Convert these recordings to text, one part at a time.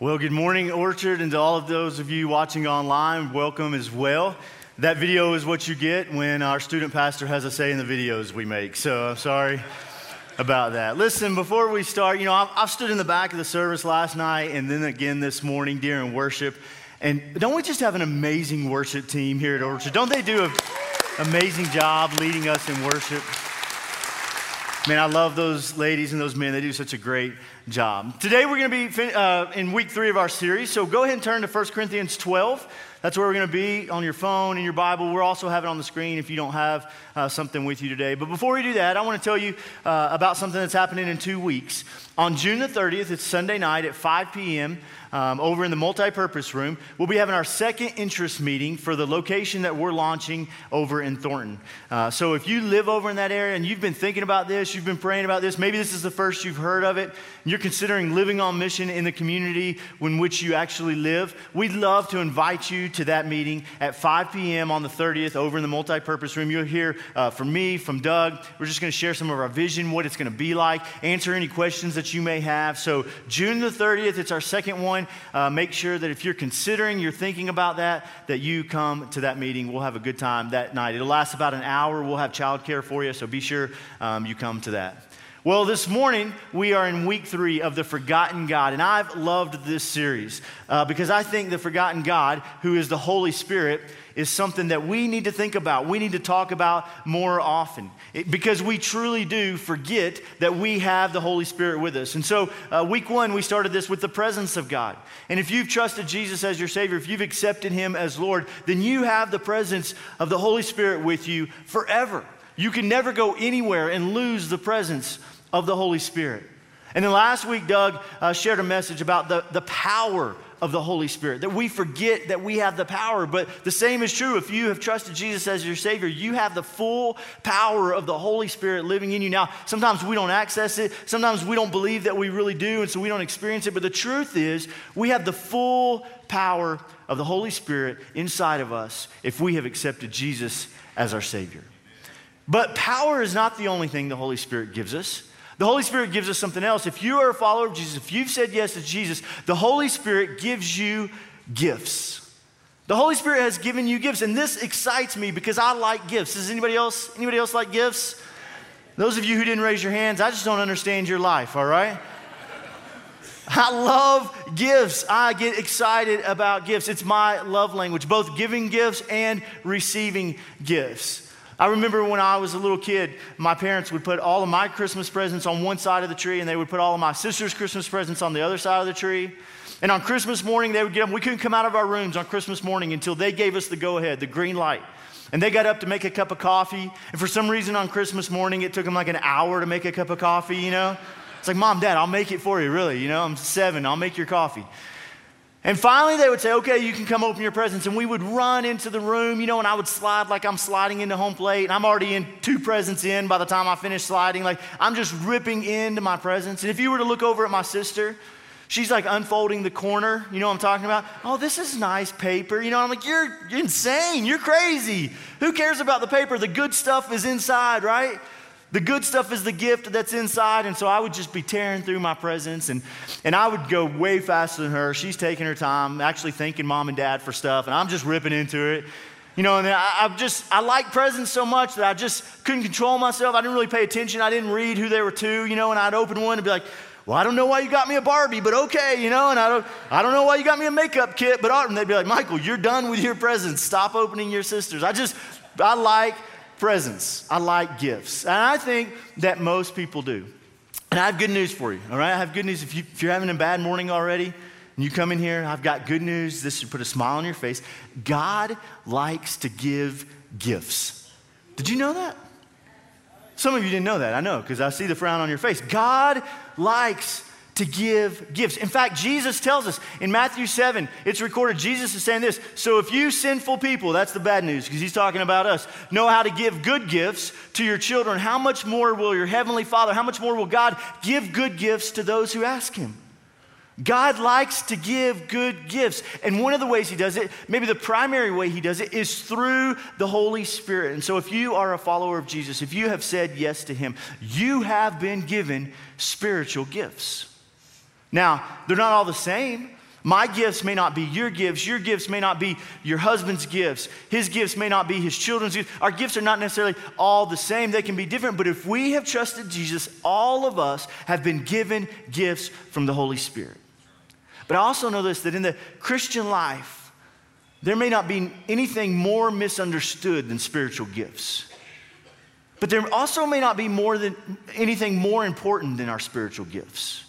Well, good morning, Orchard, and to all of those of you watching online, welcome as well. That video is what you get when our student pastor has a say in the videos we make. So I'm sorry about that. Listen, before we start, you know, I've, I've stood in the back of the service last night and then again this morning during worship. And don't we just have an amazing worship team here at Orchard? Don't they do an amazing job leading us in worship? Man, I love those ladies and those men. They do such a great job. Today we're going to be uh, in week three of our series. So go ahead and turn to 1 Corinthians 12. That's where we're going to be on your phone, in your Bible. We're also having it on the screen if you don't have uh, something with you today. But before we do that, I want to tell you uh, about something that's happening in two weeks. On June the 30th, it's Sunday night at 5 p.m um, over in the multi-purpose room. We'll be having our second interest meeting for the location that we're launching over in Thornton. Uh, so if you live over in that area and you've been thinking about this, you've been praying about this, maybe this is the first you've heard of it, you're considering living on mission in the community in which you actually live, we'd love to invite you to that meeting at 5 p.m. on the 30th over in the multi-purpose room. You'll hear uh, from me, from Doug. We're just going to share some of our vision, what it's going to be like, answer any questions that you may have. So June the 30th, it's our second one uh, make sure that if you're considering, you're thinking about that, that you come to that meeting. We'll have a good time that night. It'll last about an hour. We'll have childcare for you, so be sure um, you come to that. Well, this morning we are in week three of The Forgotten God, and I've loved this series uh, because I think the Forgotten God, who is the Holy Spirit, is something that we need to think about. We need to talk about more often it, because we truly do forget that we have the Holy Spirit with us. And so, uh, week one, we started this with the presence of God. And if you've trusted Jesus as your Savior, if you've accepted Him as Lord, then you have the presence of the Holy Spirit with you forever. You can never go anywhere and lose the presence of the Holy Spirit. And then last week, Doug uh, shared a message about the, the power of the Holy Spirit, that we forget that we have the power. But the same is true if you have trusted Jesus as your Savior. You have the full power of the Holy Spirit living in you. Now, sometimes we don't access it, sometimes we don't believe that we really do, and so we don't experience it. But the truth is, we have the full power of the Holy Spirit inside of us if we have accepted Jesus as our Savior. But power is not the only thing the Holy Spirit gives us. The Holy Spirit gives us something else. If you are a follower of Jesus, if you've said yes to Jesus, the Holy Spirit gives you gifts. The Holy Spirit has given you gifts, and this excites me because I like gifts. Does anybody else anybody else like gifts? Those of you who didn't raise your hands, I just don't understand your life, all right? I love gifts. I get excited about gifts. It's my love language, both giving gifts and receiving gifts. I remember when I was a little kid, my parents would put all of my Christmas presents on one side of the tree, and they would put all of my sister's Christmas presents on the other side of the tree. And on Christmas morning, they would get them. We couldn't come out of our rooms on Christmas morning until they gave us the go ahead, the green light. And they got up to make a cup of coffee. And for some reason on Christmas morning, it took them like an hour to make a cup of coffee, you know? It's like, Mom, Dad, I'll make it for you, really. You know, I'm seven, I'll make your coffee. And finally, they would say, okay, you can come open your presents. And we would run into the room, you know, and I would slide like I'm sliding into home plate. And I'm already in two presents in by the time I finish sliding. Like I'm just ripping into my presents. And if you were to look over at my sister, she's like unfolding the corner. You know what I'm talking about? Oh, this is nice paper. You know, I'm like, you're, you're insane. You're crazy. Who cares about the paper? The good stuff is inside, right? The good stuff is the gift that's inside. And so I would just be tearing through my presents and, and I would go way faster than her. She's taking her time, actually thanking mom and dad for stuff, and I'm just ripping into it. You know, and I, I just, I like presents so much that I just couldn't control myself. I didn't really pay attention. I didn't read who they were to, you know, and I'd open one and be like, well, I don't know why you got me a Barbie, but okay, you know, and I don't, I don't know why you got me a makeup kit, but uh, and they'd be like, Michael, you're done with your presents. Stop opening your sisters. I just, I like presents. I like gifts. And I think that most people do. And I have good news for you, all right? I have good news. If, you, if you're having a bad morning already and you come in here, I've got good news. This should put a smile on your face. God likes to give gifts. Did you know that? Some of you didn't know that. I know because I see the frown on your face. God likes to give gifts. In fact, Jesus tells us in Matthew 7, it's recorded, Jesus is saying this. So if you sinful people, that's the bad news because he's talking about us, know how to give good gifts to your children, how much more will your heavenly Father, how much more will God give good gifts to those who ask him? God likes to give good gifts. And one of the ways He does it, maybe the primary way He does it, is through the Holy Spirit. And so if you are a follower of Jesus, if you have said yes to Him, you have been given spiritual gifts. Now, they're not all the same. My gifts may not be your gifts. Your gifts may not be your husband's gifts. His gifts may not be his children's gifts. Our gifts are not necessarily all the same. They can be different. But if we have trusted Jesus, all of us have been given gifts from the Holy Spirit. But I also know this that in the Christian life, there may not be anything more misunderstood than spiritual gifts. But there also may not be more than anything more important than our spiritual gifts.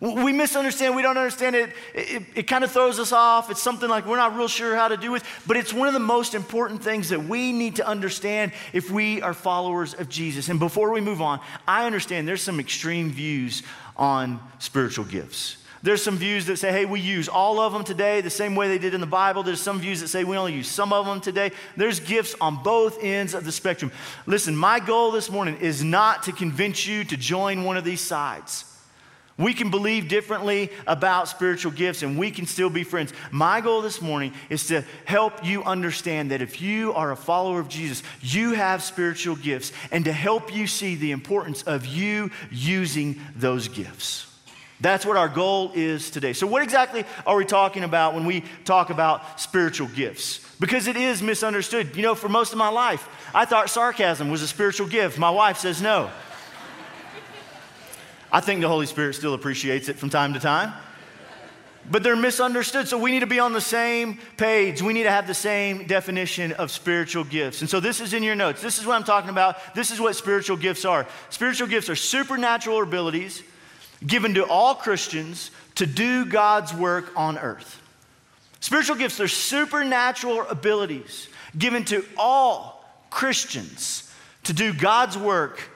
We misunderstand, we don't understand it. It, it, it kind of throws us off. It's something like we're not real sure how to do with, but it's one of the most important things that we need to understand if we are followers of Jesus. And before we move on, I understand there's some extreme views on spiritual gifts. There's some views that say, hey, we use all of them today the same way they did in the Bible. There's some views that say we only use some of them today. There's gifts on both ends of the spectrum. Listen, my goal this morning is not to convince you to join one of these sides. We can believe differently about spiritual gifts and we can still be friends. My goal this morning is to help you understand that if you are a follower of Jesus, you have spiritual gifts and to help you see the importance of you using those gifts. That's what our goal is today. So, what exactly are we talking about when we talk about spiritual gifts? Because it is misunderstood. You know, for most of my life, I thought sarcasm was a spiritual gift. My wife says no. I think the Holy Spirit still appreciates it from time to time. But they're misunderstood. So we need to be on the same page. We need to have the same definition of spiritual gifts. And so this is in your notes. This is what I'm talking about. This is what spiritual gifts are. Spiritual gifts are supernatural abilities given to all Christians to do God's work on earth. Spiritual gifts are supernatural abilities given to all Christians to do God's work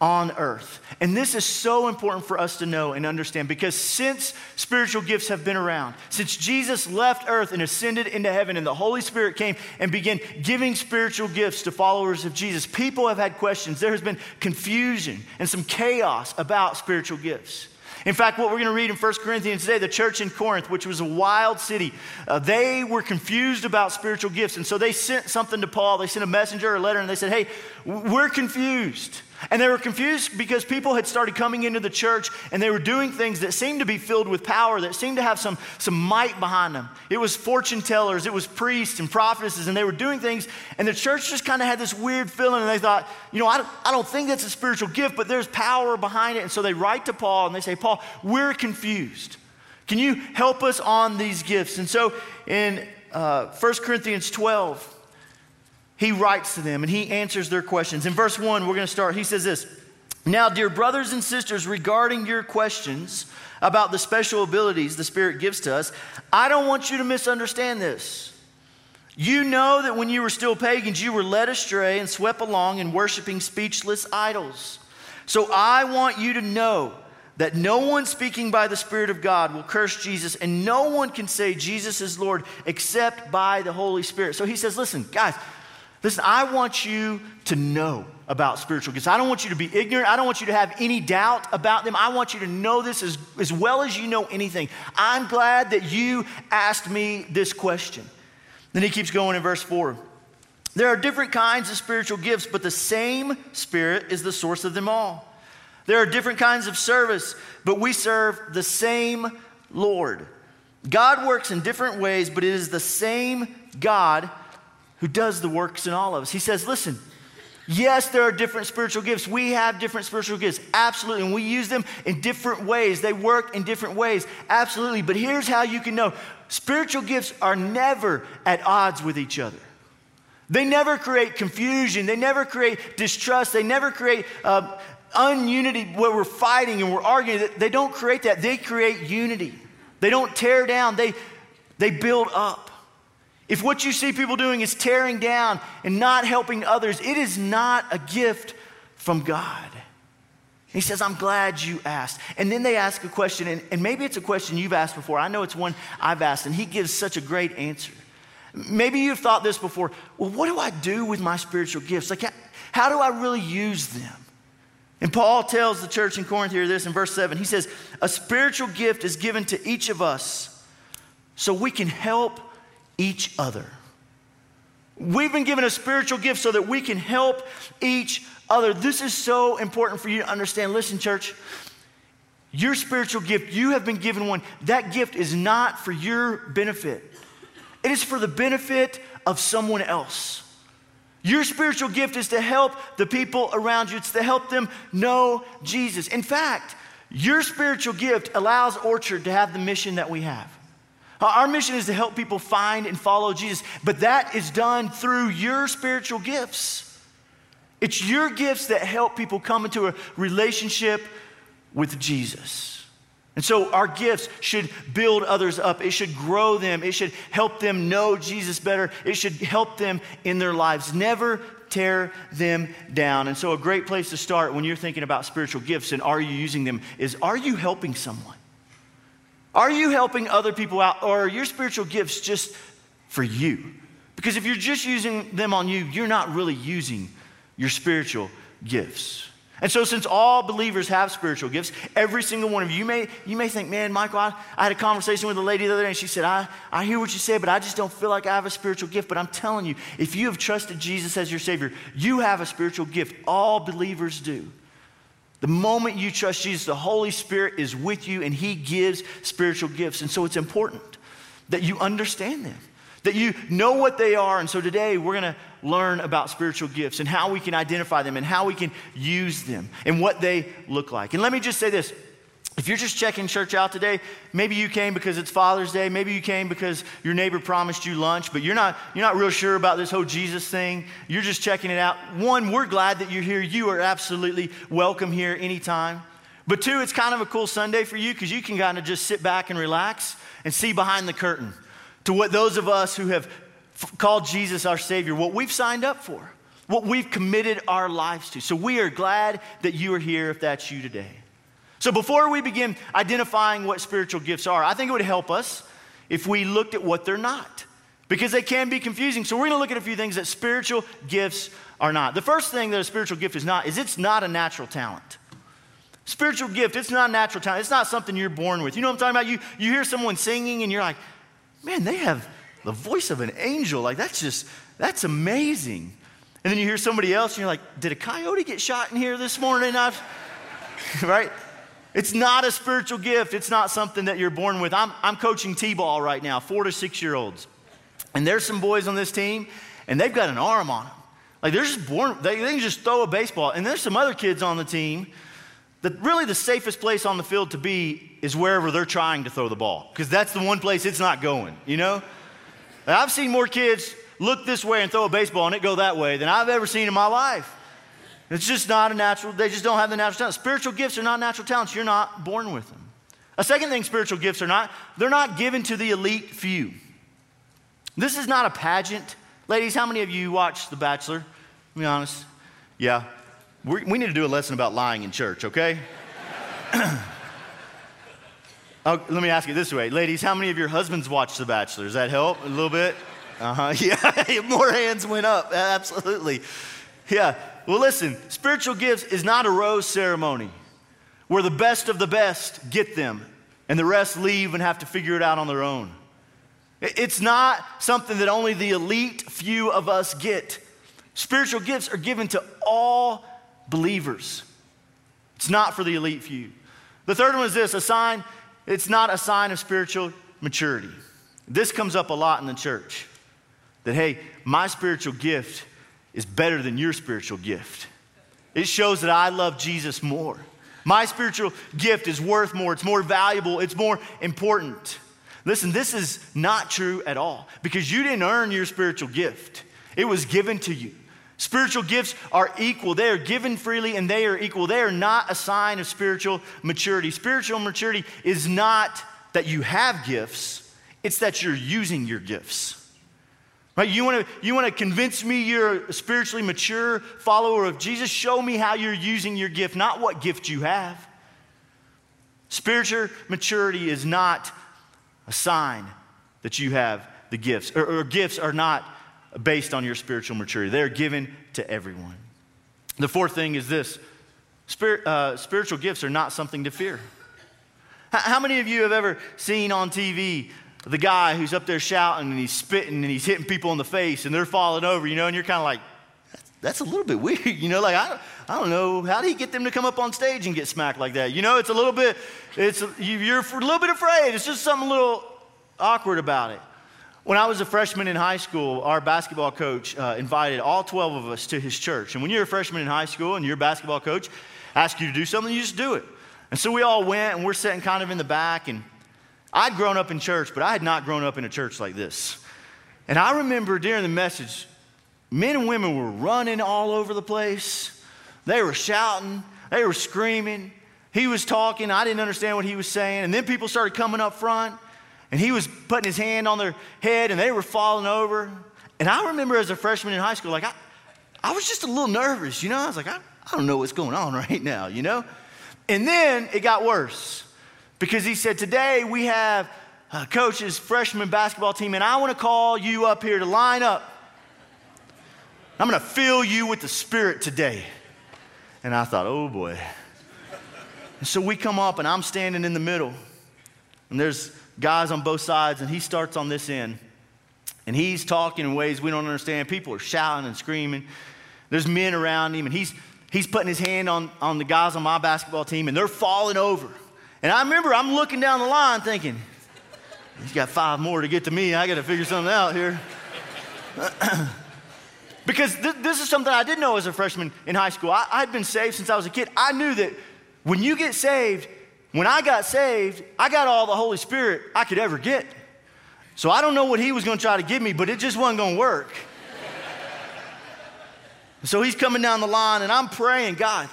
on earth. And this is so important for us to know and understand because since spiritual gifts have been around, since Jesus left earth and ascended into heaven and the Holy Spirit came and began giving spiritual gifts to followers of Jesus, people have had questions. There has been confusion and some chaos about spiritual gifts. In fact, what we're going to read in 1 Corinthians today, the church in Corinth, which was a wild city, uh, they were confused about spiritual gifts. And so they sent something to Paul. They sent a messenger a letter and they said, Hey, we're confused. And they were confused because people had started coming into the church and they were doing things that seemed to be filled with power, that seemed to have some, some might behind them. It was fortune tellers, it was priests and prophetesses, and they were doing things. And the church just kind of had this weird feeling and they thought, you know, I don't, I don't think that's a spiritual gift, but there's power behind it. And so they write to Paul and they say, Paul, we're confused. Can you help us on these gifts? And so in uh, 1 Corinthians 12, he writes to them and he answers their questions. In verse 1, we're going to start. He says this Now, dear brothers and sisters, regarding your questions about the special abilities the Spirit gives to us, I don't want you to misunderstand this. You know that when you were still pagans, you were led astray and swept along in worshiping speechless idols. So I want you to know that no one speaking by the Spirit of God will curse Jesus, and no one can say Jesus is Lord except by the Holy Spirit. So he says, Listen, guys, Listen, I want you to know about spiritual gifts. I don't want you to be ignorant. I don't want you to have any doubt about them. I want you to know this as, as well as you know anything. I'm glad that you asked me this question. Then he keeps going in verse 4. There are different kinds of spiritual gifts, but the same Spirit is the source of them all. There are different kinds of service, but we serve the same Lord. God works in different ways, but it is the same God who does the works in all of us. He says, listen, yes, there are different spiritual gifts. We have different spiritual gifts, absolutely. And we use them in different ways. They work in different ways, absolutely. But here's how you can know spiritual gifts are never at odds with each other. They never create confusion, they never create distrust, they never create. Uh, ununity where we're fighting and we're arguing they don't create that they create unity they don't tear down they they build up if what you see people doing is tearing down and not helping others, it is not a gift from God. He says, I'm glad you asked. And then they ask a question, and, and, maybe it's a question you've asked before. I know it's one I've asked, and he gives such a great answer. Maybe you've thought this before well, what do I do with my spiritual gifts? Like, how, how do I really use them? And Paul tells the church in Corinth here this in verse 7. He says, A spiritual gift is given to each of us so we can help each other. We've been given a spiritual gift so that we can help each other. This is so important for you to understand. Listen, church, Your spiritual gift, you have been given one. That gift is not for your benefit, it is for the benefit of someone else. Your spiritual gift is to help the people around you, it's to help them know Jesus. In fact, your spiritual gift allows Orchard to have the mission that we have. Our mission is to help people find and follow Jesus, but that is done through your spiritual gifts. It's your gifts that help people come into a relationship with Jesus. And so our gifts should build others up. It should grow them. It should help them know Jesus better. It should help them in their lives. Never tear them down. And so, a great place to start when you're thinking about spiritual gifts and are you using them is are you helping someone? Are you helping other people out, or are your spiritual gifts just for you? Because if you're just using them on you, you're not really using your spiritual gifts. And so, since all believers have spiritual gifts, every single one of you, you may, you may think, man, Michael, I, I had a conversation with a lady the other day, and she said, I, I hear what you say, but I just don't feel like I have a spiritual gift. But I'm telling you, if you have trusted Jesus as your Savior, you have a spiritual gift. All believers do. The moment you trust Jesus, the Holy Spirit is with you, and He gives spiritual gifts. And so, it's important that you understand them that you know what they are. And so today we're going to learn about spiritual gifts and how we can identify them and how we can use them and what they look like. And let me just say this. If you're just checking church out today, maybe you came because it's Father's Day, maybe you came because your neighbor promised you lunch, but you're not, you're not real sure about this whole Jesus thing. You're just checking it out. One, we're glad that you're here. You are absolutely welcome here anytime. But two, it's kind of a cool Sunday for you because you can kind of just sit back and relax and see behind the curtain to what those of us who have called Jesus our Savior, what we've signed up for, what we've committed our lives to. So we are glad that you are here if that's you today. So before we begin identifying what spiritual gifts are, I think it would help us if we looked at what they're not, because they can be confusing. So we're going to look at a few things that spiritual gifts are not. The first thing that a spiritual gift is not is it's not a natural talent. Spiritual gift, it's not a natural talent. It's not something you're born with. You know what I'm talking about? You, you hear someone singing and you're like, man, they have the voice of an angel. Like, that's just, that's amazing. And then you hear somebody else and you're like, did a coyote get shot in here this morning? I've, right? It's not a spiritual gift. It's not something that you're born with. I'm, I'm coaching T ball right now, four to six year olds. And there's some boys on this team, and they've got an arm on them. Like they're just born, they, they can just throw a baseball. And there's some other kids on the team that really the safest place on the field to be is wherever they're trying to throw the ball, because that's the one place it's not going, you know? I've seen more kids look this way and throw a baseball and it go that way than I've ever seen in my life. It's just not a natural, they just don't have the natural talent. Spiritual gifts are not natural talents, you're not born with them. A second thing spiritual gifts are not, they're not given to the elite few. This is not a pageant. Ladies, how many of you watch The Bachelor? Be honest. Yeah. We're, we need to do a lesson about lying in church, okay? Oh, let me ask you this way. Ladies, how many of your husbands watch The Bachelor? Does that help a little bit? Uh huh. Yeah, more hands went up. Absolutely. Yeah. Well, listen, spiritual gifts is not a rose ceremony where the best of the best get them and the rest leave and have to figure it out on their own. It's not something that only the elite few of us get. Spiritual gifts are given to all believers, it's not for the elite few. The third one is this a sign it's not a sign of spiritual maturity. This comes up a lot in the church that, hey, my spiritual gift is better than your spiritual gift. It shows that I love Jesus more. My spiritual gift is worth more, it's more valuable, it's more important. Listen, this is not true at all because you didn't earn your spiritual gift, it was given to you. Spiritual gifts are equal. They are given freely and they are equal. They are not a sign of spiritual maturity. Spiritual maturity is not that you have gifts, it's that you're using your gifts. Right? You want to you want to convince me you're a spiritually mature follower of Jesus? Show me how you're using your gift, not what gift you have. Spiritual maturity is not a sign that you have the gifts, or, or gifts are not based on your spiritual maturity. They're given to everyone. The fourth thing is this Spirit, uh, spiritual gifts are not something to fear. How many of you have ever seen on TV the guy who's up there shouting and he's spitting and he's hitting people in the face and they're falling over, you know, and you're kind of like, that's a little bit weird. You know, like, I, I don't know, how do you get them to come up on stage and get smacked like that? You know, it's a little bit, it's, you're a little bit afraid. It's just something a little awkward about it. When I was a freshman in high school, our basketball coach uh, invited all 12 of us to his church. And when you're a freshman in high school and your basketball coach asks you to do something, you just do it. And so we all went and we're sitting kind of in the back. And I'd grown up in church, but I had not grown up in a church like this. And I remember during the message, men and women were running all over the place. They were shouting, they were screaming. He was talking, I didn't understand what he was saying. And then people started coming up front. And he was putting his hand on their head and they were falling over. And I remember as a freshman in high school, like I, I was just a little nervous, you know? I was like, I, I don't know what's going on right now, you know? And then it got worse because he said, Today we have uh, coach's freshman basketball team, and I want to call you up here to line up. I'm going to fill you with the Spirit today. And I thought, oh boy. And so we come up, and I'm standing in the middle, and there's guys on both sides, and he starts on this end. And he's talking in ways we don't understand. People are shouting and screaming. There's men around him, and he's, he's putting his hand on, on the guys on my basketball team, and they're falling over. And I remember I'm looking down the line thinking, he's got five more to get to me. I got to figure something out here. because th- this is something I did know as a freshman in high school. I, I'd been saved since I was a kid. I knew that when you get saved, when I got saved, I got all the Holy Spirit I could ever get. So I don't know what he was going to try to give me, but it just wasn't going to work. so he's coming down the line, and I'm praying, God,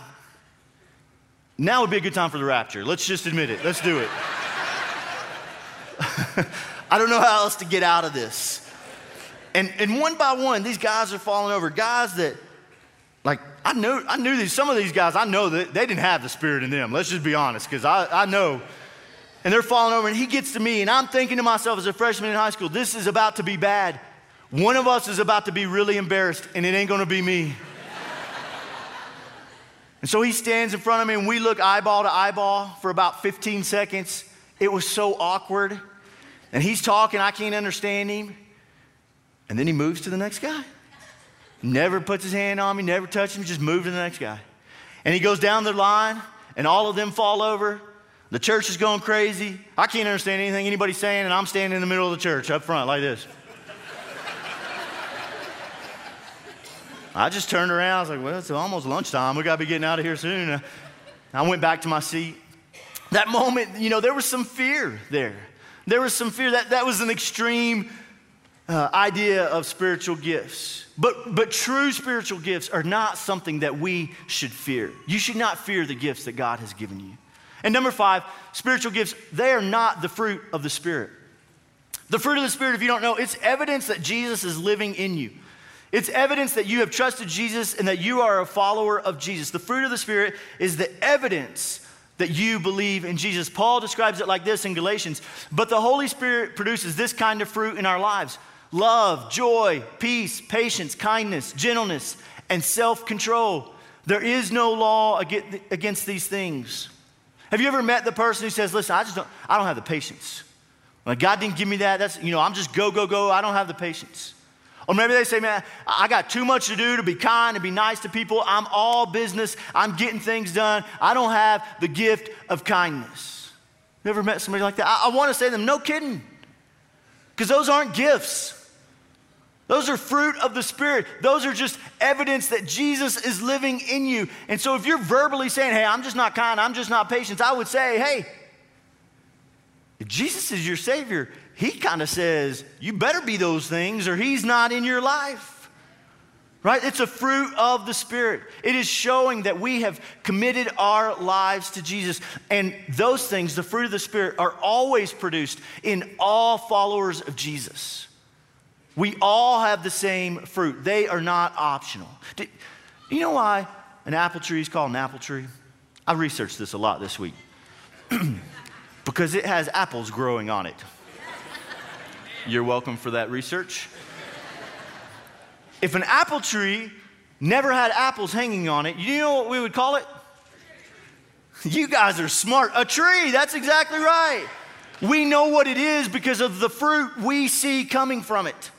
now would be a good time for the rapture. Let's just admit it. Let's do it. I don't know how else to get out of this. And, and one by one, these guys are falling over. Guys that, like, I knew, I knew these, some of these guys, I know that they didn't have the spirit in them. Let's just be honest, because I, I know. And they're falling over, and he gets to me, and I'm thinking to myself as a freshman in high school, this is about to be bad. One of us is about to be really embarrassed, and it ain't gonna be me. And so he stands in front of me, and we look eyeball to eyeball for about 15 seconds. It was so awkward. And he's talking, I can't understand him. And then he moves to the next guy. Never puts his hand on me, never touches me, just move to the next guy. And he goes down the line, and all of them fall over. The church is going crazy. I can't understand anything anybody's saying, and I'm standing in the middle of the church up front like this. I just turned around. I was like, well, it's almost lunchtime. We got to be getting out of here soon. I went back to my seat. That moment, you know, there was some fear there. There was some fear. That, that was an extreme uh, idea of spiritual gifts. But, but true spiritual gifts are not something that we should fear. You should not fear the gifts that God has given you. And number five, spiritual gifts, they are not the fruit of the Spirit. The fruit of the Spirit, if you don't know, it's evidence that Jesus is living in you. It's evidence that you have trusted Jesus and that you are a follower of Jesus. The fruit of the Spirit is the evidence that you believe in Jesus. Paul describes it like this in Galatians But the Holy Spirit produces this kind of fruit in our lives love, joy, peace, patience, kindness, gentleness, and self control. There is no law against these things. Have you ever met the person who says, Listen, I just don't, I don't have the patience. Like, God didn't give me that. That's, you know, I'm just go, go, go. I don't have the patience. Or maybe they say, man, I got too much to do to be kind and be nice to people. I'm all business. I'm getting things done. I don't have the gift of kindness. You ever met somebody like that? I, I want to say to them, no kidding. Because those aren't gifts. Those are fruit of the Spirit. Those are just evidence that Jesus is living in you. And so if you're verbally saying, hey, I'm just not kind, I'm just not patient, I would say, hey, if Jesus is your Savior, He kind of says, you better be those things or He's not in your life. Right? It's a fruit of the Spirit. It is showing that we have committed our lives to Jesus. And those things, the fruit of the Spirit, are always produced in all followers of Jesus. We all have the same fruit. They are not optional. Do you know why an apple tree is called an apple tree? I researched this a lot this week. because it has apples growing on it. You're welcome for that research. If an apple tree never had apples hanging on it, you know what we would call it? You guys are smart. A tree, that's exactly right. We know what it is because of the fruit we see coming from it.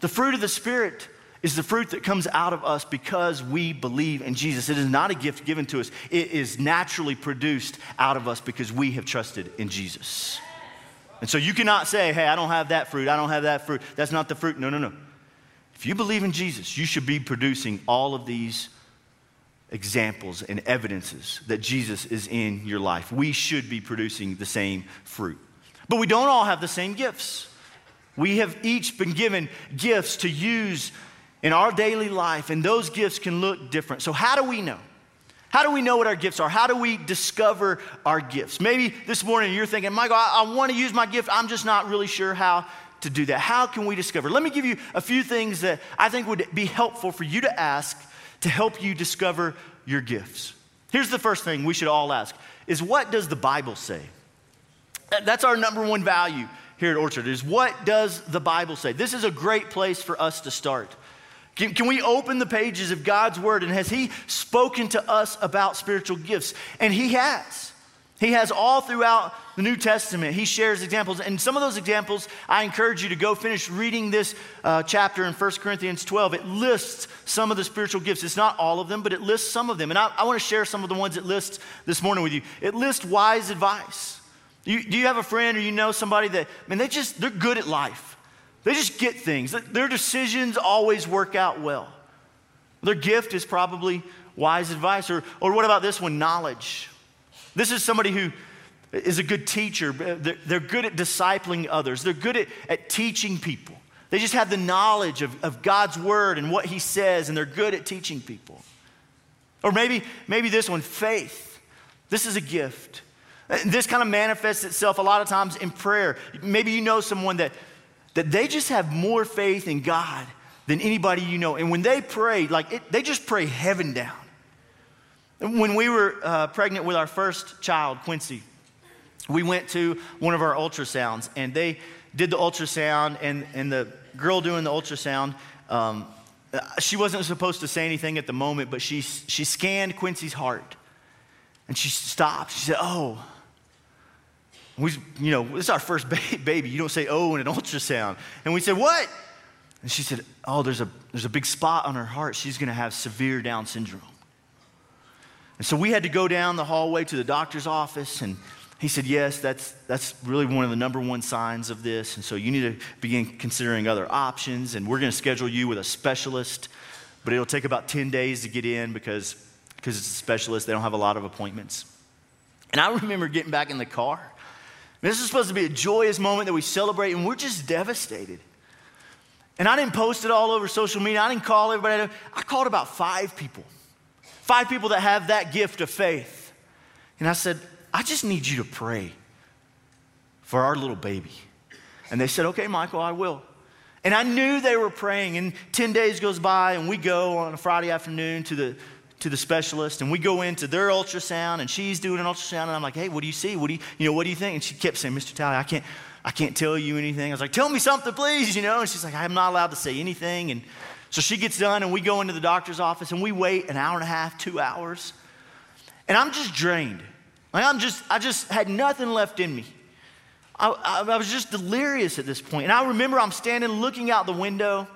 The fruit of the Spirit is the fruit that comes out of us because we believe in Jesus. It is not a gift given to us, it is naturally produced out of us because we have trusted in Jesus. And so you cannot say, hey, I don't have that fruit, I don't have that fruit. That's not the fruit. No, no, no. If you believe in Jesus, you should be producing all of these examples and evidences that Jesus is in your life. We should be producing the same fruit. But we don't all have the same gifts. We have each been given gifts to use in our daily life, and those gifts can look different. So, how do we know? How do we know what our gifts are? How do we discover our gifts? Maybe this morning you're thinking, Michael, I, I want to use my gift. I'm just not really sure how to do that. How can we discover? Let me give you a few things that I think would be helpful for you to ask to help you discover your gifts. Here's the first thing we should all ask is what does the Bible say? That's our number one value here at Orchard is what does the Bible say? This is a great place for us to start. Can, can, we open the pages of God's Word and has He spoken to us about spiritual gifts? And He has. He has all throughout the New Testament. He shares examples. And some of those examples, I encourage you to go finish reading this uh, chapter in 1 Corinthians 12. It lists some of the spiritual gifts. It's not all of them, but it lists some of them. And I, I want to share some of the ones it lists this morning with you. It lists wise advice. You, do you have a friend or you know somebody that, man, they just, they're good at life. They just get things. Their decisions always work out well. Their gift is probably wise advice. Or, or what about this one? Knowledge. This is somebody who is a good teacher. They're good at discipling others, they're good at, at teaching people. They just have the knowledge of, of God's word and what He says, and they're good at teaching people. Or maybe, maybe this one faith. This is a gift. This kind of manifests itself a lot of times in prayer. Maybe you know someone that that they just have more faith in God than anybody you know. And when they pray, like it, they just pray heaven down. When we were uh, pregnant with our first child, Quincy, we went to one of our ultrasounds and they did the ultrasound, and, and the girl doing the ultrasound, um, she wasn't supposed to say anything at the moment, but she, she scanned Quincy's heart and she stopped. She said, Oh, we, you know, this is our first baby. You don't say oh in an ultrasound. And we said, what? And she said, oh, there's a, there's a big spot on her heart. She's going to have severe Down syndrome. And so we had to go down the hallway to the doctor's office, and he said, yes, that's, that's really one of the number one signs of this. And so you need to begin considering other options, and we're going to schedule you with a specialist, but it'll take about 10 days to get in because, because it's a specialist. They don't have a lot of appointments. And I remember getting back in the car this is supposed to be a joyous moment that we celebrate, and we're just devastated. And I didn't post it all over social media. I didn't call everybody. I called about five people, five people that have that gift of faith. And I said, I just need you to pray for our little baby. And they said, Okay, Michael, I will. And I knew they were praying. And 10 days goes by, and we go on a Friday afternoon to the to the specialist and we go into their ultrasound and she's doing an ultrasound and I'm like, hey, what do you see? What do you, you know, what do you think? And she kept saying, Mr. Talley, I can't, I can't tell you anything. I was like, tell me something, please, you know? And she's like, I'm not allowed to say anything. And so she gets done and we go into the doctor's office and we wait an hour and a half, two hours. And I'm just drained. Like I'm just, I just had nothing left in me. I, I, I was just delirious at this point. And I remember I'm standing looking out the window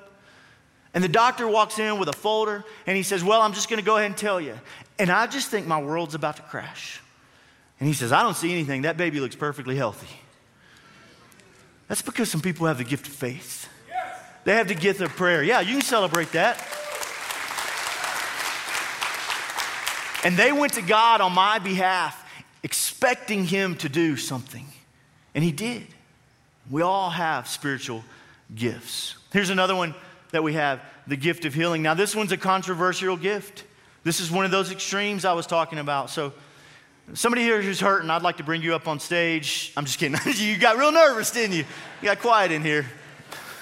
and the doctor walks in with a folder and he says, Well, I'm just going to go ahead and tell you. And I just think my world's about to crash. And he says, I don't see anything. That baby looks perfectly healthy. That's because some people have the gift of faith. Yes. They have the gift of prayer. Yeah, you can celebrate that. And they went to God on my behalf, expecting Him to do something. And He did. We all have spiritual gifts. Here's another one that we have the gift of healing. Now, this one's a controversial gift. This is one of those extremes I was talking about. So, somebody here who's hurting, I'd like to bring you up on stage. I'm just kidding. you got real nervous, didn't you? You got quiet in here.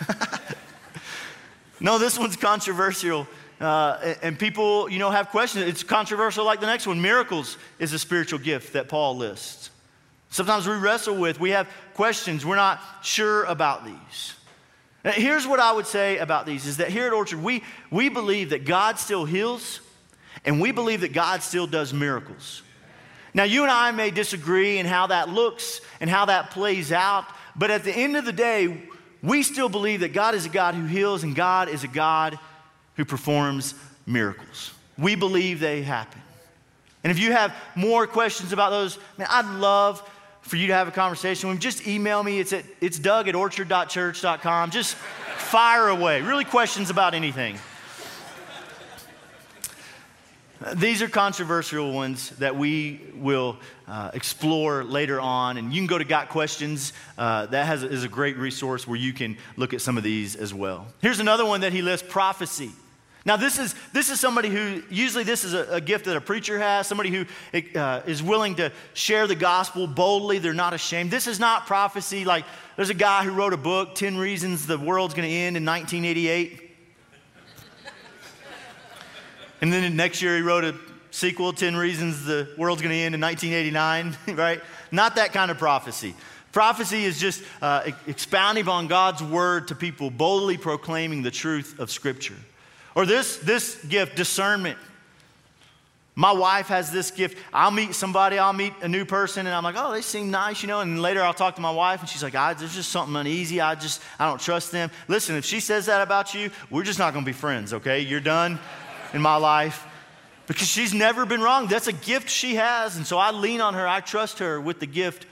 no, this one's controversial. Uh, and people, you know, have questions. It's controversial like the next one. Miracles is a spiritual gift that Paul lists. Sometimes we wrestle with, we have questions. We're not sure about these. Here's what I would say about these is that here at Orchard, we, we believe that God still heals and we believe that God still does miracles. Now, you and I may disagree in how that looks and how that plays out, but at the end of the day, we still believe that God is a God who heals and God is a God who performs miracles. We believe they happen. And if you have more questions about those, man, I'd love for you to have a conversation with me. Just email me. It's, at, it's doug at orchard.church.com. Just fire away. Really questions about anything. These are controversial ones that we will uh, explore later on. And you can go to Got Questions. Uh, that has, is a great resource where you can look at some of these as well. Here's another one that he lists prophecy. Now, this is, this is somebody who, usually, this is a, a gift that a preacher has, somebody who uh, is willing to share the gospel boldly. They're not ashamed. This is not prophecy. Like, there's a guy who wrote a book, 10 Reasons the World's Gonna End in 1988. And then next year he wrote a sequel, 10 Reasons the World's Gonna End in 1989, right? Not that kind of prophecy. Prophecy is just uh, expounding on God's word to people, boldly proclaiming the truth of Scripture. Or this, this gift, discernment. My wife has this gift. I'll meet somebody, I'll meet a new person, and I'm like, oh, they seem nice, you know. And later I'll talk to my wife, and she's like, ah, there's just something uneasy. I just, I don't trust them. Listen, if she says that about you, we're just not gonna be friends, okay? You're done in my life because she's never been wrong. That's a gift she has. And so I lean on her, I trust her with the gift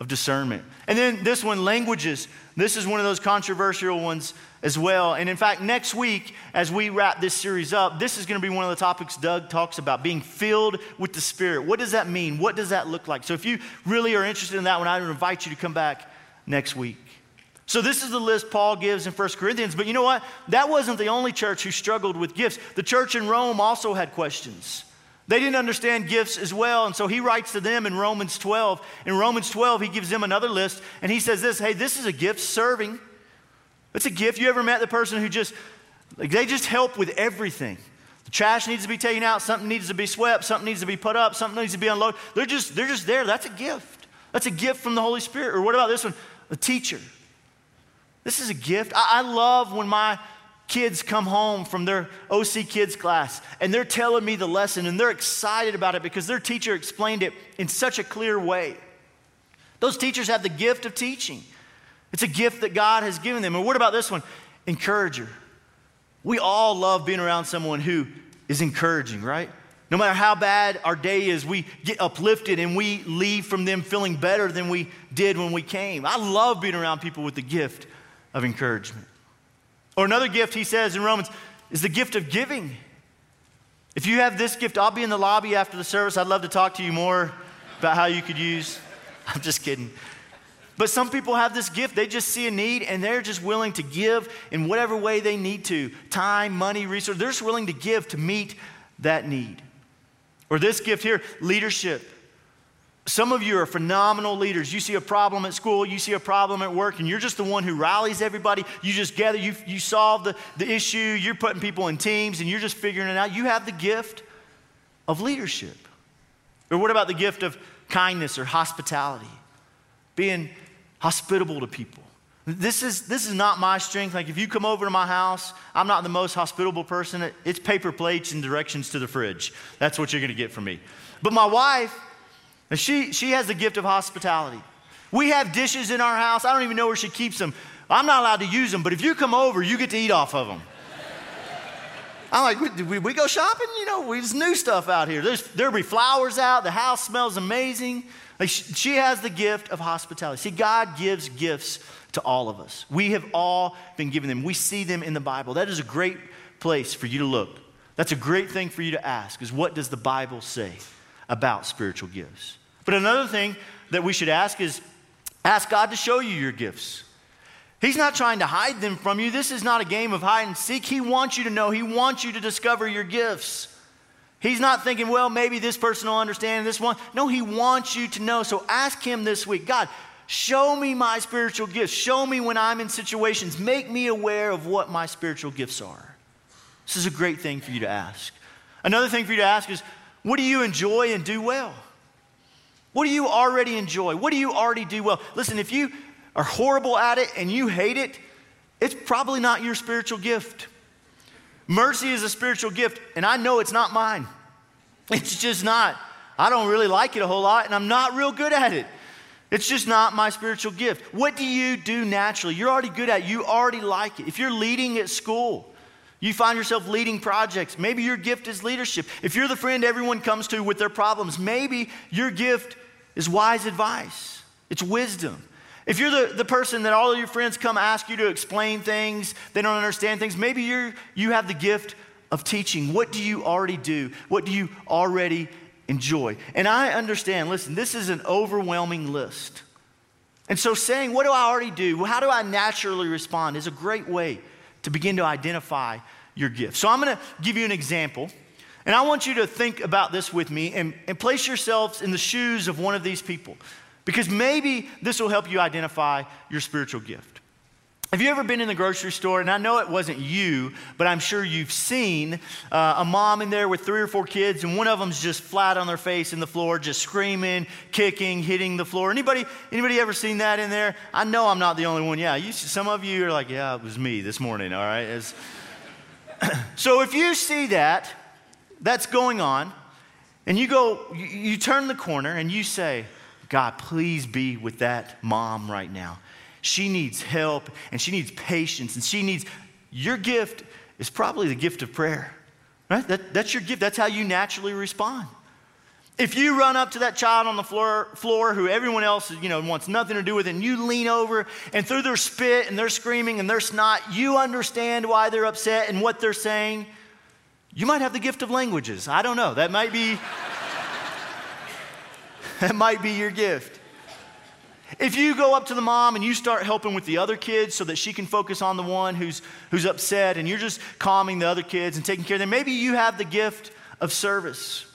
of discernment. And then this one, languages. This is one of those controversial ones as well. And in fact, next week, as we wrap this series up, this is going to be one of the topics Doug talks about being filled with the Spirit. What does that mean? What does that look like? So if you really are interested in that one, I would invite you to come back next week. So, this is the list Paul gives in 1 Corinthians. But you know what? That wasn't the only church who struggled with gifts. The church in Rome also had questions. They didn't understand gifts as well. And so he writes to them in Romans 12. In Romans 12, he gives them another list. And he says this Hey, this is a gift serving. It's a gift. You ever met the person who just, like, they just help with everything? The trash needs to be taken out, something needs to be swept, something needs to be put up, something needs to be unloaded. They're just, they're just there. That's a gift. That's a gift from the Holy Spirit. Or what about this one? A teacher. This is a gift. I, I love when my kids come home from their OC kids class and they're telling me the lesson and they're excited about it because their teacher explained it in such a clear way. Those teachers have the gift of teaching. It's a gift that God has given them. And what about this one? Encourager. We all love being around someone who is encouraging, right? No matter how bad our day is, we get uplifted and we leave from them feeling better than we did when we came. I love being around people with the gift of encouragement. Or another gift, he says in Romans, is the gift of giving. If you have this gift, I'll be in the lobby after the service. I'd love to talk to you more about how you could use. I'm just kidding. But some people have this gift. They just see a need and they're just willing to give in whatever way they need to time, money, resources. They're just willing to give to meet that need. Or this gift here leadership. Some of you are phenomenal leaders. You see a problem at school, you see a problem at work, and you're just the one who rallies everybody. You just gather, you, you solve the, the issue, you're putting people in teams, and you're just figuring it out. You have the gift of leadership. Or what about the gift of kindness or hospitality? Being hospitable to people. This is, this is not my strength. Like, if you come over to my house, I'm not the most hospitable person. It's paper plates and directions to the fridge. That's what you're going to get from me. But my wife, she, she has the gift of hospitality. We have dishes in our house. I don't even know where she keeps them. I'm not allowed to use them, but if you come over, you get to eat off of them. I'm like, we, we go shopping? You know, there's new stuff out here. There's, there'll be flowers out. The house smells amazing. Like she, she has the gift of hospitality. See, God gives gifts to all of us. We have all been given them. We see them in the Bible. That is a great place for you to look. That's a great thing for you to ask is what does the Bible say about spiritual gifts? But another thing that we should ask is ask God to show you your gifts. He's not trying to hide them from you. This is not a game of hide and seek. He wants you to know, He wants you to discover your gifts. He's not thinking, well, maybe this person will understand this one. No, He wants you to know. So ask Him this week God, show me my spiritual gifts. Show me when I'm in situations. Make me aware of what my spiritual gifts are. This is a great thing for you to ask. Another thing for you to ask is, what do you enjoy and do well? What do you already enjoy? What do you already do well? Listen, if you are horrible at it and you hate it, it's probably not your spiritual gift. Mercy is a spiritual gift, and I know it's not mine. It's just not. I don't really like it a whole lot, and I'm not real good at it. It's just not my spiritual gift. What do you do naturally? You're already good at it. You already like it. If you're leading at school, You find yourself leading projects. Maybe your gift is leadership. If you're the friend everyone comes to with their problems, maybe your gift is wise advice, it's wisdom. If you're the, the person that all of your friends come ask you to explain things, they don't understand things, maybe you're, you have the gift of teaching. What do you already do? What do you already enjoy? And I understand, listen, this is an overwhelming list. And so saying, what do I already do? How do I naturally respond is a great way to begin to identify your gift. So I'm going to give you an example. And I want you to think about this with me and, and place yourselves in the shoes of one of these people because maybe this will help you identify your spiritual gift. Have you ever been in the grocery store? And I know it wasn't you, but I'm sure you've seen uh, a mom in there with three or four kids, and one of them's just flat on their face in the floor, just screaming, kicking, hitting the floor. Anybody, anybody ever seen that in there? I know I'm not the only one. Yeah, you, some of you are like, yeah, it was me this morning. All right. so if you see that, that's going on, and you go, you, you turn the corner and you say, God, please be with that mom right now. She needs help and she needs patience and she needs your gift is probably the gift of prayer. Right? That, that's your gift. That's how you naturally respond. If you run up to that child on the floor, floor who everyone else you know, wants nothing to do with, and you lean over and through their spit and their screaming and their snot, you understand why they're upset and what they're saying, you might have the gift of languages. I don't know. That might be, that might be your gift. If you go up to the mom and you start helping with the other kids so that she can focus on the one who's, who's upset and you're just calming the other kids and taking care of them, maybe you have the gift of service.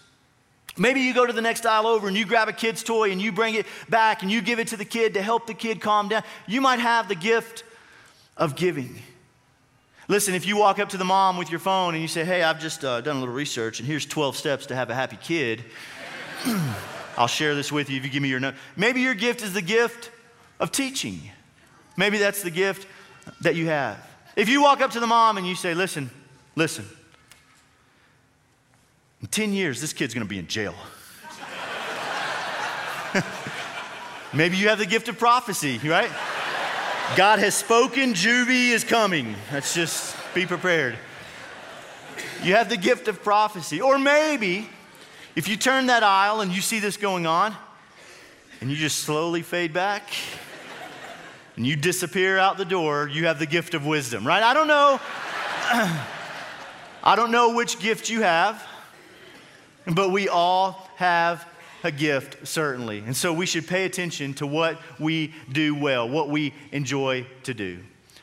Maybe you go to the next aisle over and you grab a kid's toy and you bring it back and you give it to the kid to help the kid calm down. You might have the gift of giving. Listen, if you walk up to the mom with your phone and you say, Hey, I've just uh, done a little research and here's 12 steps to have a happy kid. I'll share this with you if you give me your note. Maybe your gift is the gift of teaching. Maybe that's the gift that you have. If you walk up to the mom and you say, Listen, listen, in 10 years, this kid's gonna be in jail. Maybe you have the gift of prophecy, right? God has spoken, juvie is coming. Let's just be prepared. You have the gift of prophecy. Or maybe if you turn that aisle and you see this going on, and you just slowly fade back, and you disappear out the door, you have the gift of wisdom, right? I don't know. I don't know which gift you have, but we all have a gift, certainly. And so we should pay attention to what we do well, what we enjoy to do.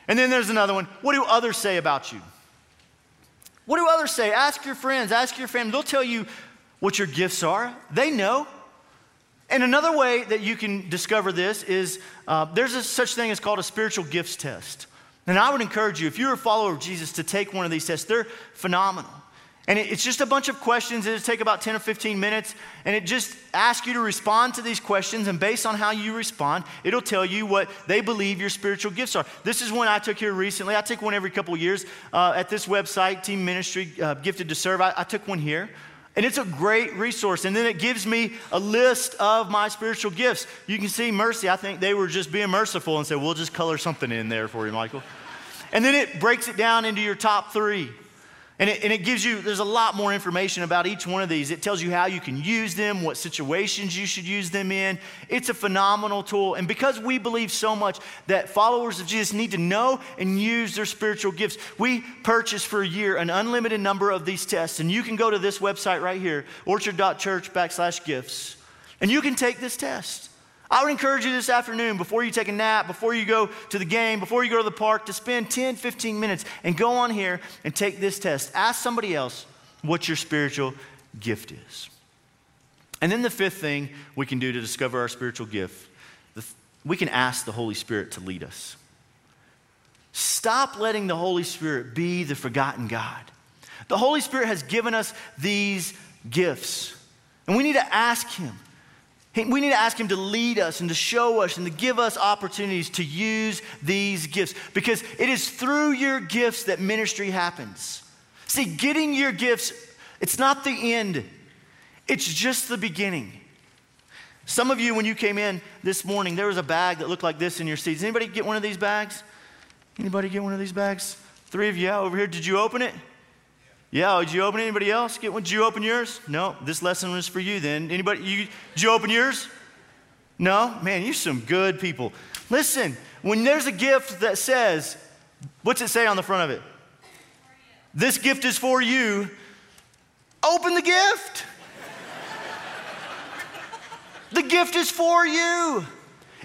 And then there's another one. What do others say about you? What do others say? Ask your friends, ask your family. They'll tell you what your gifts are. They know. And another way that you can discover this is uh, there's a such thing as called a spiritual gifts test. And I would encourage you, if you're a follower of Jesus, to take one of these tests. They're phenomenal. And it's just a bunch of questions. It'll take about 10 or 15 minutes. And it just asks you to respond to these questions. And based on how you respond, it'll tell you what they believe your spiritual gifts are. This is one I took here recently. I take one every couple years uh, at this website, Team Ministry, uh, Gifted to Serve. I, I took one here. And it's a great resource. And then it gives me a list of my spiritual gifts. You can see Mercy, I think they were just being merciful and said, we'll just color something in there for you, Michael. And then it breaks it down into your top three. And it, and it gives you, there's a lot more information about each one of these. It tells you how you can use them, what situations you should use them in. It's a phenomenal tool. And because we believe so much that followers of Jesus need to know and use their spiritual gifts, we purchase for a year an unlimited number of these tests. And you can go to this website right here, orchard.church backslash gifts, and you can take this test. I would encourage you this afternoon, before you take a nap, before you go to the game, before you go to the park, to spend 10, 15 minutes and go on here and take this test. Ask somebody else what your spiritual gift is. And then the fifth thing we can do to discover our spiritual gift, we can ask the Holy Spirit to lead us. Stop letting the Holy Spirit be the forgotten God. The Holy Spirit has given us these gifts, and we need to ask Him we need to ask Him to lead us and to show us and to give us opportunities to use these gifts because it is through your gifts that ministry happens. See, getting your gifts, it's not the end, it's just the beginning. Some of you, when you came in this morning, there was a bag that looked like this in your seats. Anybody get one of these bags? Anybody get one of these bags? Three of you yeah, over here. Did you open it? Yeah, did you open it? Anybody else? Get one? Did you open yours? No, this lesson was for you then. Anybody, you, did you open yours? No? Man, you're some good people. Listen, when there's a gift that says, what's it say on the front of it? This gift is for you. Open the gift. the gift is for you.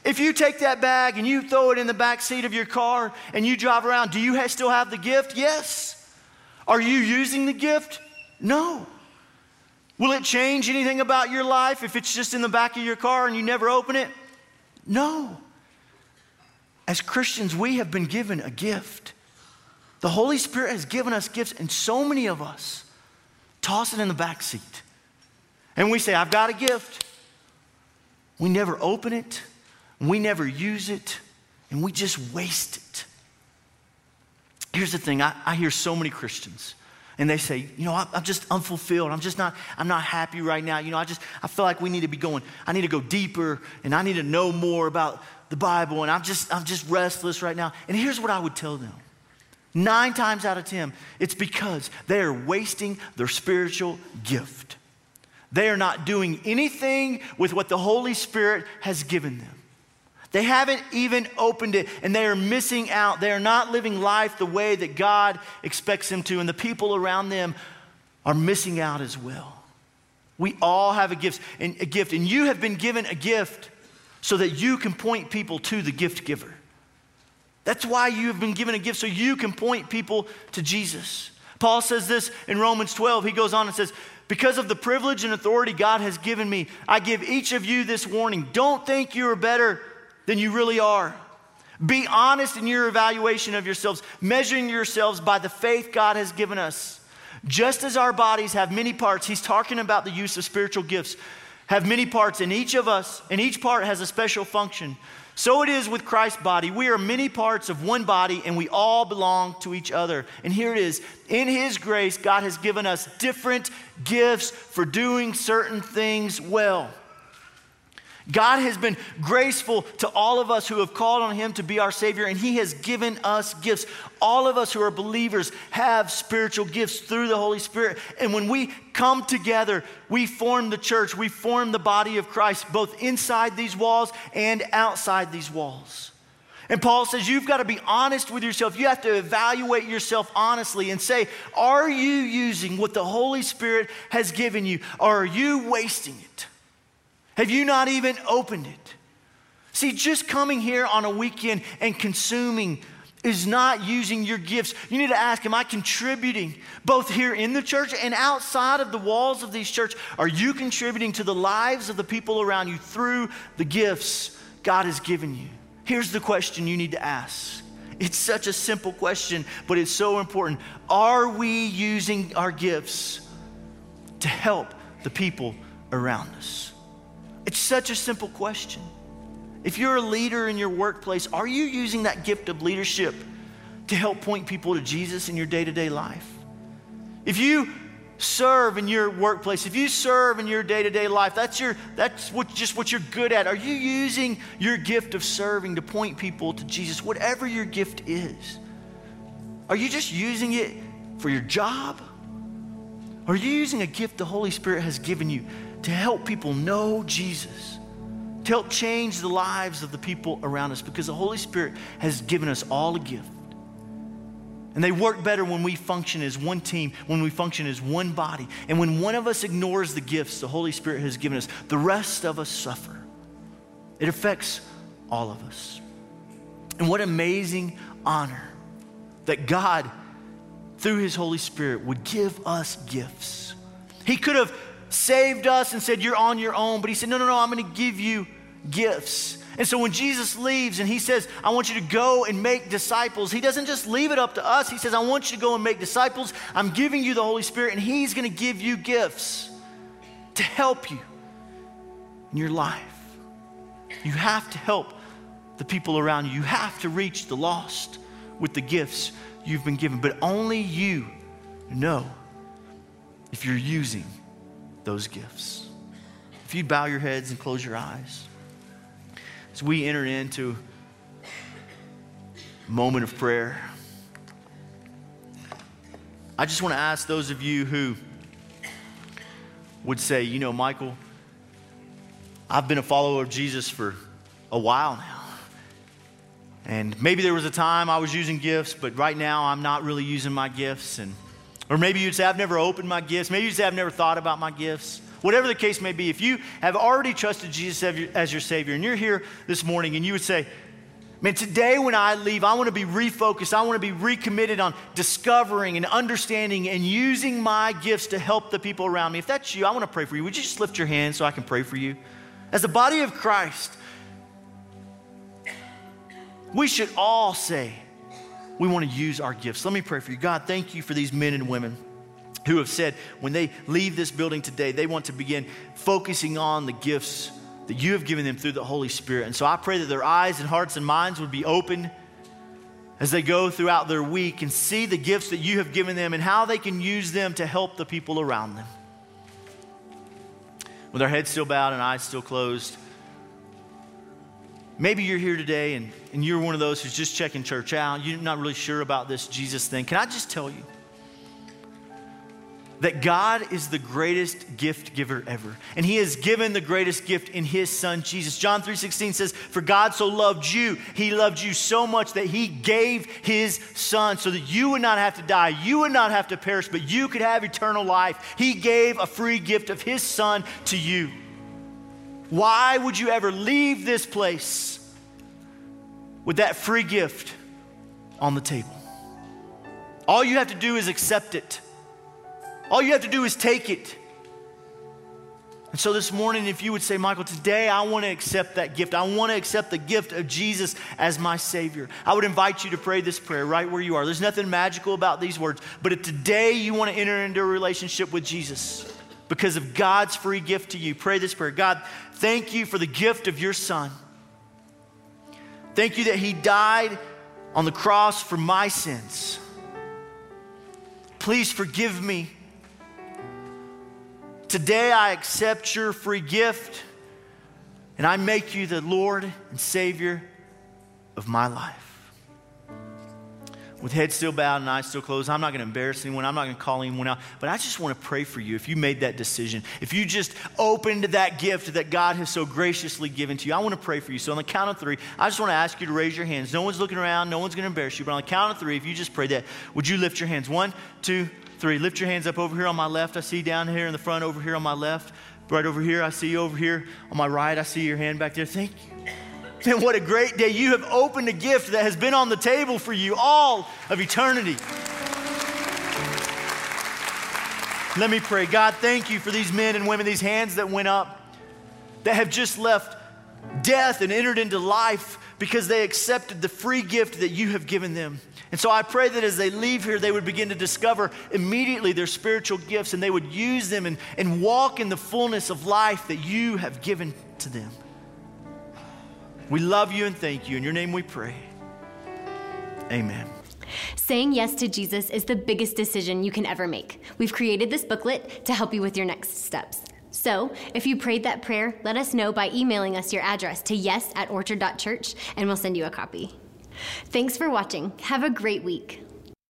If you take that bag and you throw it in the back seat of your car and you drive around, do you still have the gift? Yes. Are you using the gift? No. Will it change anything about your life if it's just in the back of your car and you never open it? No. As Christians, we have been given a gift. The Holy Spirit has given us gifts, and so many of us toss it in the back seat. And we say, I've got a gift. We never open it, we never use it, and we just waste it. Here's the thing I, I hear so many Christians and they say, you know, I'm just unfulfilled. I'm just not, I'm not happy right now. You know, I just, I feel like we need to be going, I need to go deeper and I need to know more about the Bible and I'm just, I'm just restless right now. And here's what I would tell them. Nine times out of 10, it's because they are wasting their spiritual gift. They are not doing anything with what the Holy Spirit has given them. They haven't even opened it and they are missing out. They are not living life the way that God expects them to, and the people around them are missing out as well. We all have a gift, and a gift, and you have been given a gift so that you can point people to the gift giver. That's why you have been given a gift so you can point people to Jesus. Paul says this in Romans 12. He goes on and says, Because of the privilege and authority God has given me, I give each of you this warning. Don't think you are better than you really are. Be honest in your evaluation of yourselves, measuring yourselves by the faith God has given us. Just as our bodies have many parts, he's talking about the use of spiritual gifts, have many parts, and each of us, and each part has a special function. So it is with Christ's body. We are many parts of one body, and we all belong to each other. And here it is In His grace, God has given us different gifts for doing certain things well. God has been graceful to all of us who have called on Him to be our Savior, and He has given us gifts. All of us who are believers have spiritual gifts through the Holy Spirit. And when we come together, we form the church, we form the body of Christ, both inside these walls and outside these walls. And Paul says, You've got to be honest with yourself. You have to evaluate yourself honestly and say, Are you using what the Holy Spirit has given you, or are you wasting it? Have you not even opened it? See, just coming here on a weekend and consuming is not using your gifts. You need to ask, Am I contributing both here in the church and outside of the walls of these church? Are you contributing to the lives of the people around you through the gifts God has given you? Here's the question you need to ask. It's such a simple question, but it's so important. Are we using our gifts to help the people around us? It's such a simple question. If you're a leader in your workplace, are you using that gift of leadership to help point people to Jesus in your day to day life? If you serve in your workplace, if you serve in your day to day life, that's, your, that's what, just what you're good at. Are you using your gift of serving to point people to Jesus, whatever your gift is? Are you just using it for your job? Are you using a gift the Holy Spirit has given you to help people know Jesus, to help change the lives of the people around us because the Holy Spirit has given us all a gift. And they work better when we function as one team, when we function as one body. And when one of us ignores the gifts the Holy Spirit has given us, the rest of us suffer. It affects all of us. And what amazing honor that God, through His Holy Spirit, would give us gifts. He could have saved us and said, You're on your own. But he said, No, no, no, I'm going to give you gifts. And so when Jesus leaves and he says, I want you to go and make disciples, he doesn't just leave it up to us. He says, I want you to go and make disciples. I'm giving you the Holy Spirit, and he's going to give you gifts to help you in your life. You have to help the people around you. You have to reach the lost with the gifts you've been given. But only you know if you're using those gifts. If you'd bow your heads and close your eyes. As we enter into a moment of prayer, I just want to ask those of you who would say, you know, Michael, I've been a follower of Jesus for a while now. And maybe there was a time I was using gifts, but right now I'm not really using my gifts. And, or maybe you'd say, I've never opened my gifts. Maybe you'd say, I've never thought about my gifts. Whatever the case may be, if you have already trusted Jesus as your Savior and you're here this morning and you would say, Man, today when I leave, I want to be refocused. I want to be recommitted on discovering and understanding and using my gifts to help the people around me. If that's you, I want to pray for you. Would you just lift your hand so I can pray for you? As the body of Christ, we should all say we want to use our gifts. Let me pray for you. God, thank you for these men and women who have said when they leave this building today, they want to begin focusing on the gifts that you have given them through the Holy Spirit. And so I pray that their eyes and hearts and minds would be open as they go throughout their week and see the gifts that you have given them and how they can use them to help the people around them. With our heads still bowed and eyes still closed, maybe you're here today and, and you're one of those who's just checking church out. You're not really sure about this Jesus thing. Can I just tell you? that God is the greatest gift giver ever. And he has given the greatest gift in his son Jesus. John 3:16 says, "For God so loved you, he loved you so much that he gave his son so that you would not have to die, you would not have to perish, but you could have eternal life. He gave a free gift of his son to you. Why would you ever leave this place with that free gift on the table? All you have to do is accept it. All you have to do is take it. And so this morning, if you would say, Michael, today I want to accept that gift. I want to accept the gift of Jesus as my Savior. I would invite you to pray this prayer right where you are. There's nothing magical about these words, but if today you want to enter into a relationship with Jesus because of God's free gift to you, pray this prayer God, thank you for the gift of your Son. Thank you that He died on the cross for my sins. Please forgive me Today I accept your free gift and I make you the Lord and Savior of my life. With head still bowed and eyes still closed, I'm not going to embarrass anyone. I'm not going to call anyone out. But I just want to pray for you if you made that decision. If you just opened that gift that God has so graciously given to you, I want to pray for you. So on the count of three, I just want to ask you to raise your hands. No one's looking around. No one's going to embarrass you. But on the count of three, if you just pray that, would you lift your hands? One, two, three. Lift your hands up over here on my left. I see down here in the front over here on my left. Right over here, I see you over here. On my right, I see your hand back there. Thank you. Man, what a great day. You have opened a gift that has been on the table for you all of eternity. Let me pray. God, thank you for these men and women, these hands that went up, that have just left death and entered into life because they accepted the free gift that you have given them. And so I pray that as they leave here, they would begin to discover immediately their spiritual gifts and they would use them and, and walk in the fullness of life that you have given to them. We love you and thank you. In your name we pray. Amen. Saying yes to Jesus is the biggest decision you can ever make. We've created this booklet to help you with your next steps. So, if you prayed that prayer, let us know by emailing us your address to yes at orchard.church and we'll send you a copy. Thanks for watching. Have a great week.